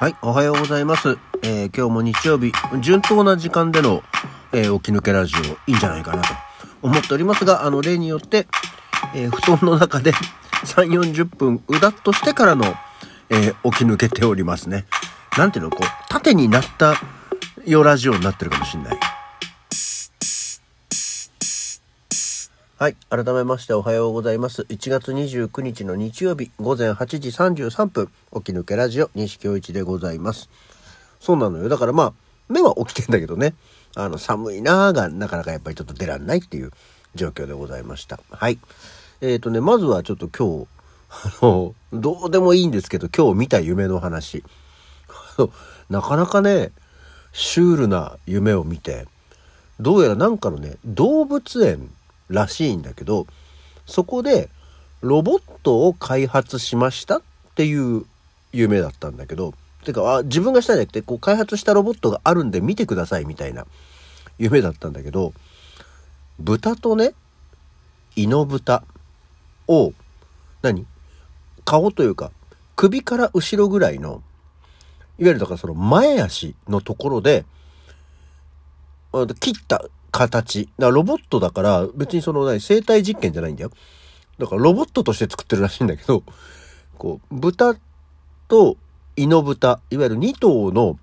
はい、おはようございます。えー今日も日曜日、順当な時間での、えー起き抜けラジオいいんじゃないかなと思っておりますが、あの、例によって、えー布団の中で3、40分うだっとしてからの、えー起き抜けておりますね。なんていうの、こう、縦になったよラジオになってるかもしんない。はい。改めましておはようございます。1月29日の日曜日午前8時33分、起き抜けラジオ西京一でございます。そうなのよ。だからまあ、目は起きてんだけどね。あの、寒いなーがなかなかやっぱりちょっと出らんないっていう状況でございました。はい。えっ、ー、とね、まずはちょっと今日、あの、どうでもいいんですけど、今日見た夢の話。あのなかなかね、シュールな夢を見て、どうやらなんかのね、動物園らしいんだけど、そこでロボットを開発しましたっていう夢だったんだけど、てか、あ自分がしたんじゃなくて、こう開発したロボットがあるんで見てくださいみたいな夢だったんだけど、豚とね、イノブタを、何？顔というか、首から後ろぐらいの、いわゆるだからその前足のところで、切った形。だからロボットだから別にその何生体実験じゃないんだよ。だからロボットとして作ってるらしいんだけど、こう、豚とイノブタ、いわゆる2頭の、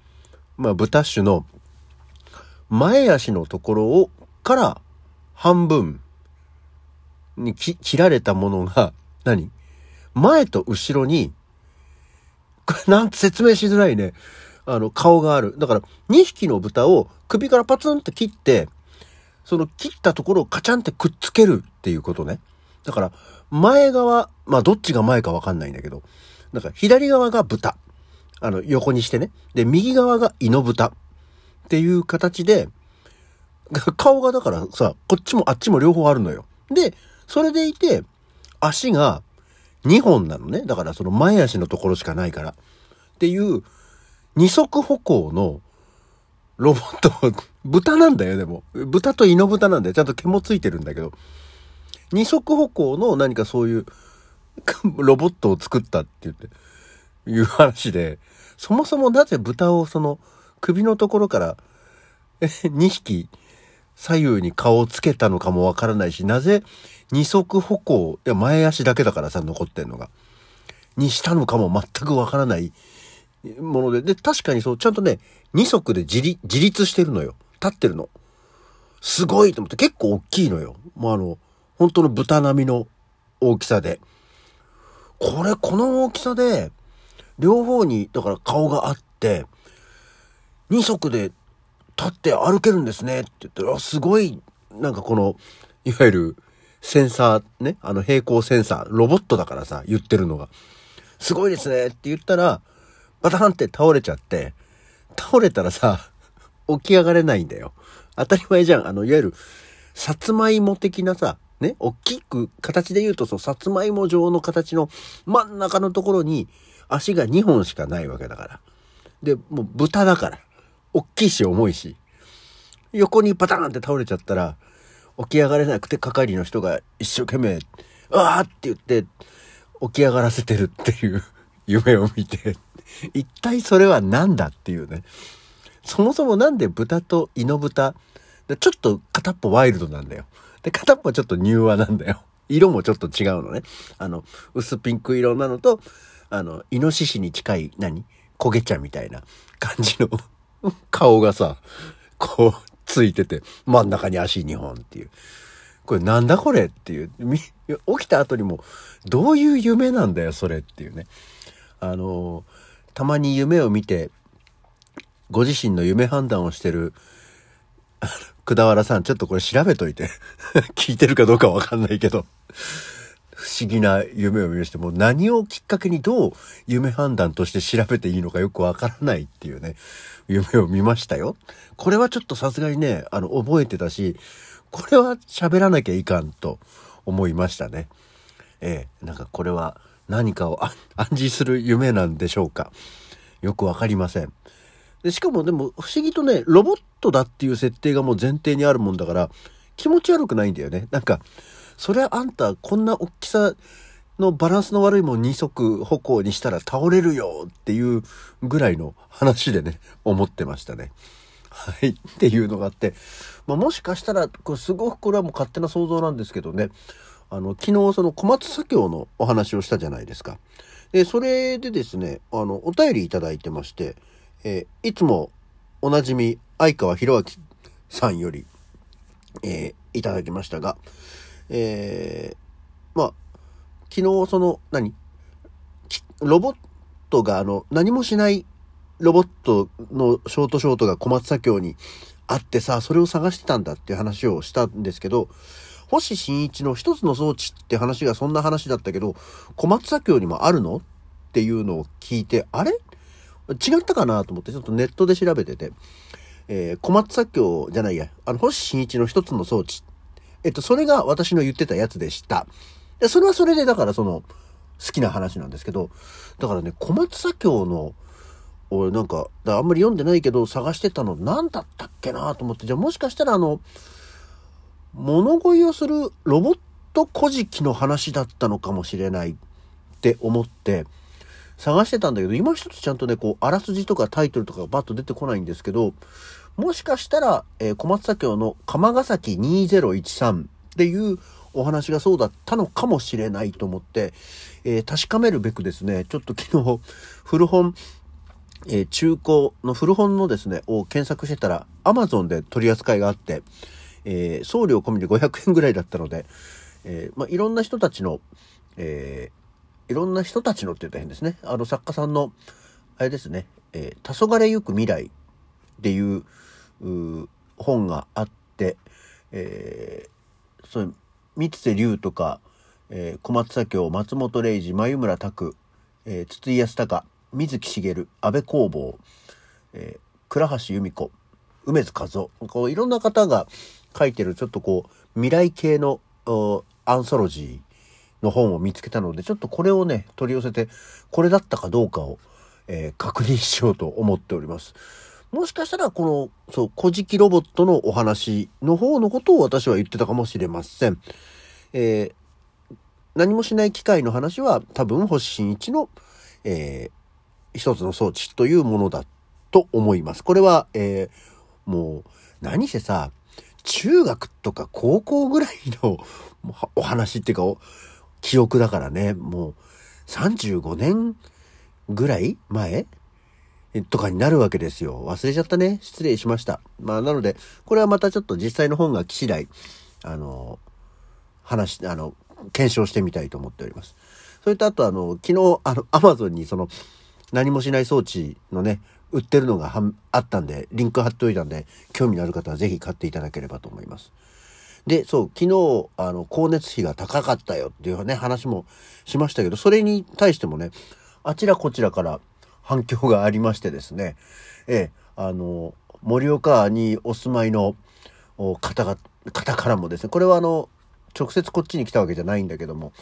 まあ豚種の前足のところを、から半分にき切られたものが何、前と後ろに、これなんて説明しづらいね。あの、顔がある。だから、2匹の豚を首からパツンって切って、その切ったところをカチャンってくっつけるっていうことね。だから、前側、まあどっちが前かわかんないんだけど、だから左側が豚。あの、横にしてね。で、右側がイノ豚。っていう形で、顔がだからさ、こっちもあっちも両方あるのよ。で、それでいて、足が2本なのね。だからその前足のところしかないから。っていう、二足歩行のロボット、豚なんだよ、でも。豚とイノ豚なんだよ。ちゃんと毛もついてるんだけど。二足歩行の何かそういう ロボットを作ったって言って、いう話で、そもそもなぜ豚をその首のところから2匹左右に顔をつけたのかもわからないし、なぜ二足歩行、いや前足だけだからさ、残ってんのが。にしたのかも全くわからないもので、で、確かにそう、ちゃんとね、二足で自立してるのよ。立ってるの。すごいと思って、結構大きいのよ。もうあの、本当の豚並みの大きさで。これ、この大きさで、両方に、だから顔があって、二足で立って歩けるんですねって言って、あ、すごい、なんかこの、いわゆる、センサーね、あの平行センサー、ロボットだからさ、言ってるのが。すごいですねって言ったら、バタンって倒れちゃって、倒れたらさ、起き上がれないんだよ。当たり前じゃん。あの、いわゆる、さつまいも的なさ、ね、大きく、形で言うとそう、さつまいも状の形の真ん中のところに足が2本しかないわけだから。で、もう豚だから。大きいし重いし。横にパターンって倒れちゃったら、起き上がれなくて係の人が一生懸命、うわーって言って、起き上がらせてるっていう夢を見て、一体それは何だっていうね。そもそもなんで豚とイノ豚、でちょっと片っぽワイルドなんだよ。で、片っぽちょっと柔和なんだよ。色もちょっと違うのね。あの、薄ピンク色なのと、あの、イノシシに近い、何？焦げ茶みたいな感じの 顔がさ、こう、ついてて、真ん中に足2本っていう。これなんだこれっていう。起きた後にも、どういう夢なんだよ、それっていうね。あの、たまに夢を見て、ご自身の夢判断をしてる、くだわらさん、ちょっとこれ調べといて。聞いてるかどうかわかんないけど。不思議な夢を見まして、もう何をきっかけにどう夢判断として調べていいのかよくわからないっていうね、夢を見ましたよ。これはちょっとさすがにね、あの、覚えてたし、これは喋らなきゃいかんと思いましたね。ええ、なんかこれは何かを暗示する夢なんでしょうか。よくわかりません。で、しかもでも不思議とね、ロボットだっていう設定がもう前提にあるもんだから、気持ち悪くないんだよね。なんか、そりゃあんたこんな大きさのバランスの悪いもん二足歩行にしたら倒れるよっていうぐらいの話でね、思ってましたね。はい。っていうのがあって、まあ、もしかしたら、これすごくこれはもう勝手な想像なんですけどね、あの、昨日その小松左京のお話をしたじゃないですか。で、それでですね、あの、お便りいただいてまして、えー、いつもおなじみ相川博明さんより、えー、いただきましたが、えー、まあ、昨日その、何？ロボットがあの、何もしないロボットのショートショートが小松左京にあってさ、それを探してたんだっていう話をしたんですけど、星新一の一つの装置って話がそんな話だったけど、小松左京にもあるの？っていうのを聞いて、あれ？違ったかなと思ってちょっとネットで調べてて、えー、小松左京じゃないや、あの、星新一の一つの装置。えっと、それが私の言ってたやつでした。で、それはそれで、だからその、好きな話なんですけど、だからね、小松左京の、俺なんか、あんまり読んでないけど探してたの何だったっけなと思って、じゃあもしかしたらあの、物乞いをするロボット古事記の話だったのかもしれないって思って。探してたんだけど、今一つちゃんとね、こう、あらすじとかタイトルとかがバッと出てこないんですけど、もしかしたら、えー、小松左京の釜ヶ崎2013っていうお話がそうだったのかもしれないと思って、えー、確かめるべくですね、ちょっと昨日、古本えー、中古の古本のですね、を検索してたら、Amazon で取り扱いがあって、えー、送料込みで500円ぐらいだったので、えー、まあ、いろんな人たちの、えいろんな人たちのって言うと変ですね。あの作家さんの、あれですね、え黄昏ゆく未来っていう本があって、えそう、三瀬龍とか、え小松左京、松本零士、眉村拓、え筒井康隆、水木しげる、安倍工房、えー、倉橋由美子、梅津和夫、こういろんな方が書いてるちょっとこう未来系のアンソロジーの本を見つけたので、ちょっとこれをね、取り寄せて、これだったかどうかを、えー、確認しようと思っております。もしかしたら、この、そう、古事記ロボットのお話の方のことを私は言ってたかもしれません。えー、何もしない機械の話は多分星新一の、え一つの装置というものだと思います。これは、えー、もう、何せさ、中学とか高校ぐらいのお話っていうか、記憶だからね、もう35年ぐらい前？とかになるわけですよ。忘れちゃったね。失礼しました。まあ、なので、これはまたちょっと実際の本が来次第、あの、話、あの、検証してみたいと思っております。それとあとあの、昨日、あの、アマゾンにその、何もしない装置のね、売ってるのがあったんで、リンク貼っておいたんで、興味のある方はぜひ買っていただければと思います。で、そう、昨日、あの、光熱費が高かったよっていうね、話もしましたけど、それに対してもね、あちらこちらから反響がありましてですね、ええ、あの、盛岡にお住まいの方が、方からもですね、これはあの、直接こっちに来たわけじゃないんだけども、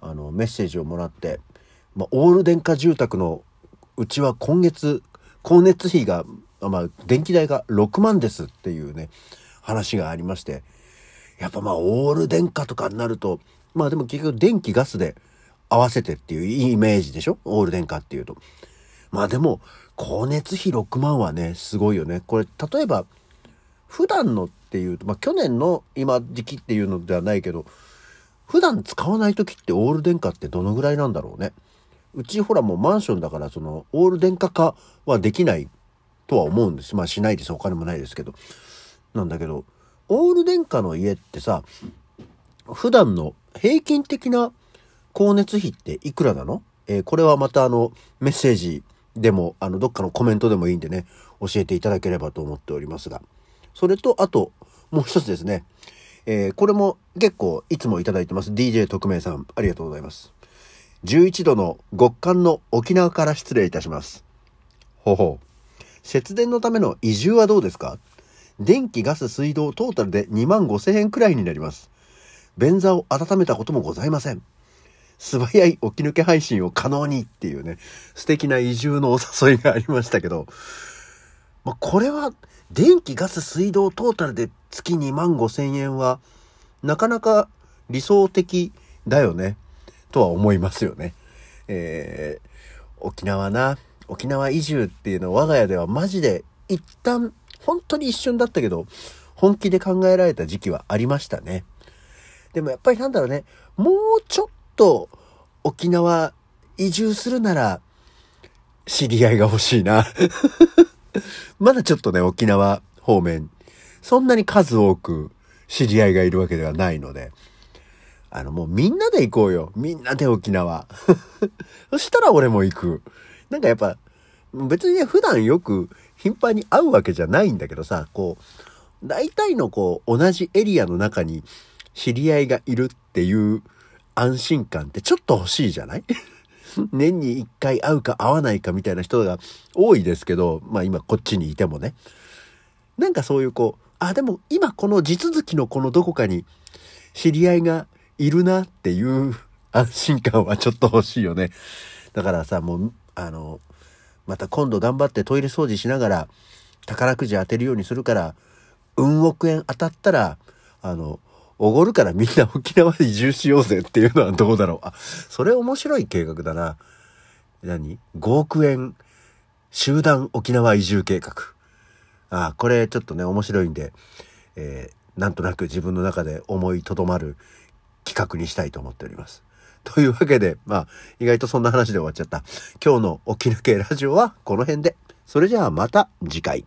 あの、メッセージをもらって、まあ、オール電化住宅のうちは今月、光熱費が、まあ、電気代が6万ですっていうね、話がありまして、やっぱまあ、オール電化とかになると、まあでも結局電気ガスで合わせてっていうイメージでしょ？オール電化っていうと。まあでも、光熱費6万はね、すごいよね。これ、例えば、普段のっていうと、まあ去年の今時期っていうのではないけど、普段使わない時ってオール電化ってどのぐらいなんだろうね？うちほらもうマンションだからそのオール電化化はできないとは思うんです。まあしないです。お金もないですけど。なんだけど、オール電化の家ってさ、普段の平均的な光熱費っていくらなの？えー、これはまたあのメッセージでもあのどっかのコメントでもいいんでね、教えていただければと思っておりますが。それと、あと、もう一つですね。えー、これも結構いつもいただいてます。DJ 特命さん、ありがとうございます。11度の極寒の沖縄から失礼いたします。ほほう。節電のための移住はどうですか？電気、ガス、水道、トータルで2万5千円くらいになります。便座を温めたこともございません。素早い起き抜け配信を可能にっていうね、素敵な移住のお誘いがありましたけど、まあ、これは、電気、ガス、水道、トータルで月2万5千円は、なかなか理想的だよね。とは思いますよね。えー、沖縄な、沖縄移住っていうのは我が家ではマジで一旦、本当に一瞬だったけど、本気で考えられた時期はありましたね。でもやっぱりなんだろうね、もうちょっと沖縄移住するなら、知り合いが欲しいな。まだちょっとね、沖縄方面、そんなに数多く知り合いがいるわけではないので、あの、もうみんなで行こうよ。みんなで沖縄。そしたら俺も行く。なんかやっぱ、別にね、普段よく頻繁に会うわけじゃないんだけどさ、こう、大体のこう、同じエリアの中に知り合いがいるっていう安心感ってちょっと欲しいじゃない？年に一回会うか会わないかみたいな人が多いですけど、まあ今こっちにいてもね。なんかそういうこう、あ、でも今この地続きのこのどこかに知り合いがいるなっていう安心感はちょっと欲しいよね。だからさ、もう、あの、また今度頑張ってトイレ掃除しながら宝くじ当てるようにするから、運億円当たったら、あの、おごるからみんな沖縄移住しようぜっていうのはどうだろう。あ、それ面白い計画だな。何 ?5 億円集団沖縄移住計画。あ、これちょっとね、面白いんで、えー、なんとなく自分の中で思いとどまる企画にしたいと思っております。というわけで、まあ、意外とそんな話で終わっちゃった。今日の沖抜けラジオはこの辺で。それじゃあまた次回。